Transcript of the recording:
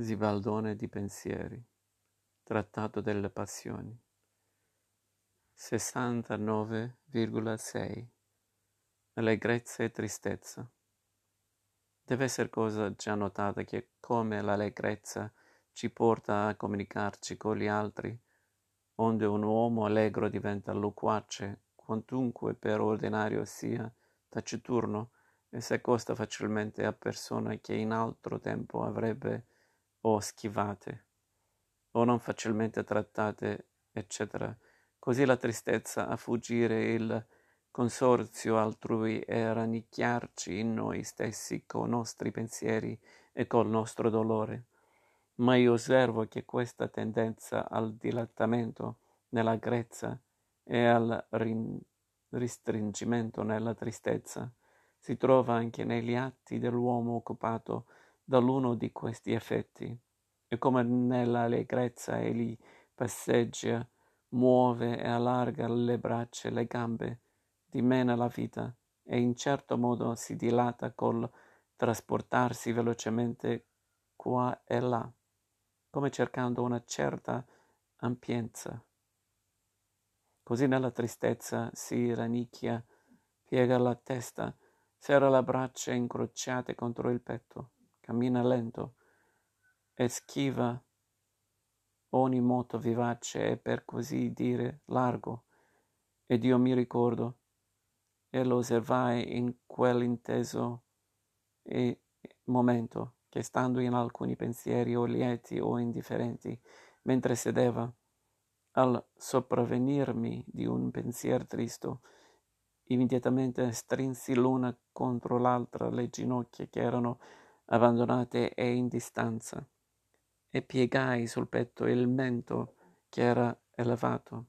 Zibaldone di pensieri, Trattato delle passioni. 69,6 Allegrezza e tristezza. Deve essere cosa già notata che come l'allegrezza ci porta a comunicarci con gli altri, onde un uomo allegro diventa loquace, quantunque per ordinario sia taciturno, e si accosta facilmente a persone che in altro tempo avrebbe o schivate, o non facilmente trattate, eccetera. Così la tristezza a fuggire il consorzio altrui e rannicchiarci in noi stessi con i nostri pensieri e col nostro dolore. Ma io osservo che questa tendenza al dilattamento nella grezza e al rin- ristringimento nella tristezza si trova anche negli atti dell'uomo occupato dall'uno di questi effetti, e come nell'allegrezza egli passeggia, muove e allarga le braccia e le gambe, dimena la vita, e in certo modo si dilata col trasportarsi velocemente qua e là, come cercando una certa ampiezza. Così nella tristezza si rannicchia, piega la testa, serra le braccia incrociate contro il petto cammina lento e schiva ogni moto vivace e per così dire largo. Ed io mi ricordo, e lo osservai in quell'inteso momento, che stando in alcuni pensieri o lieti o indifferenti, mentre sedeva, al sopravvenirmi di un pensier tristo, immediatamente strinsi l'una contro l'altra le ginocchia che erano abbandonate e in distanza, e piegai sul petto il mento che era elevato.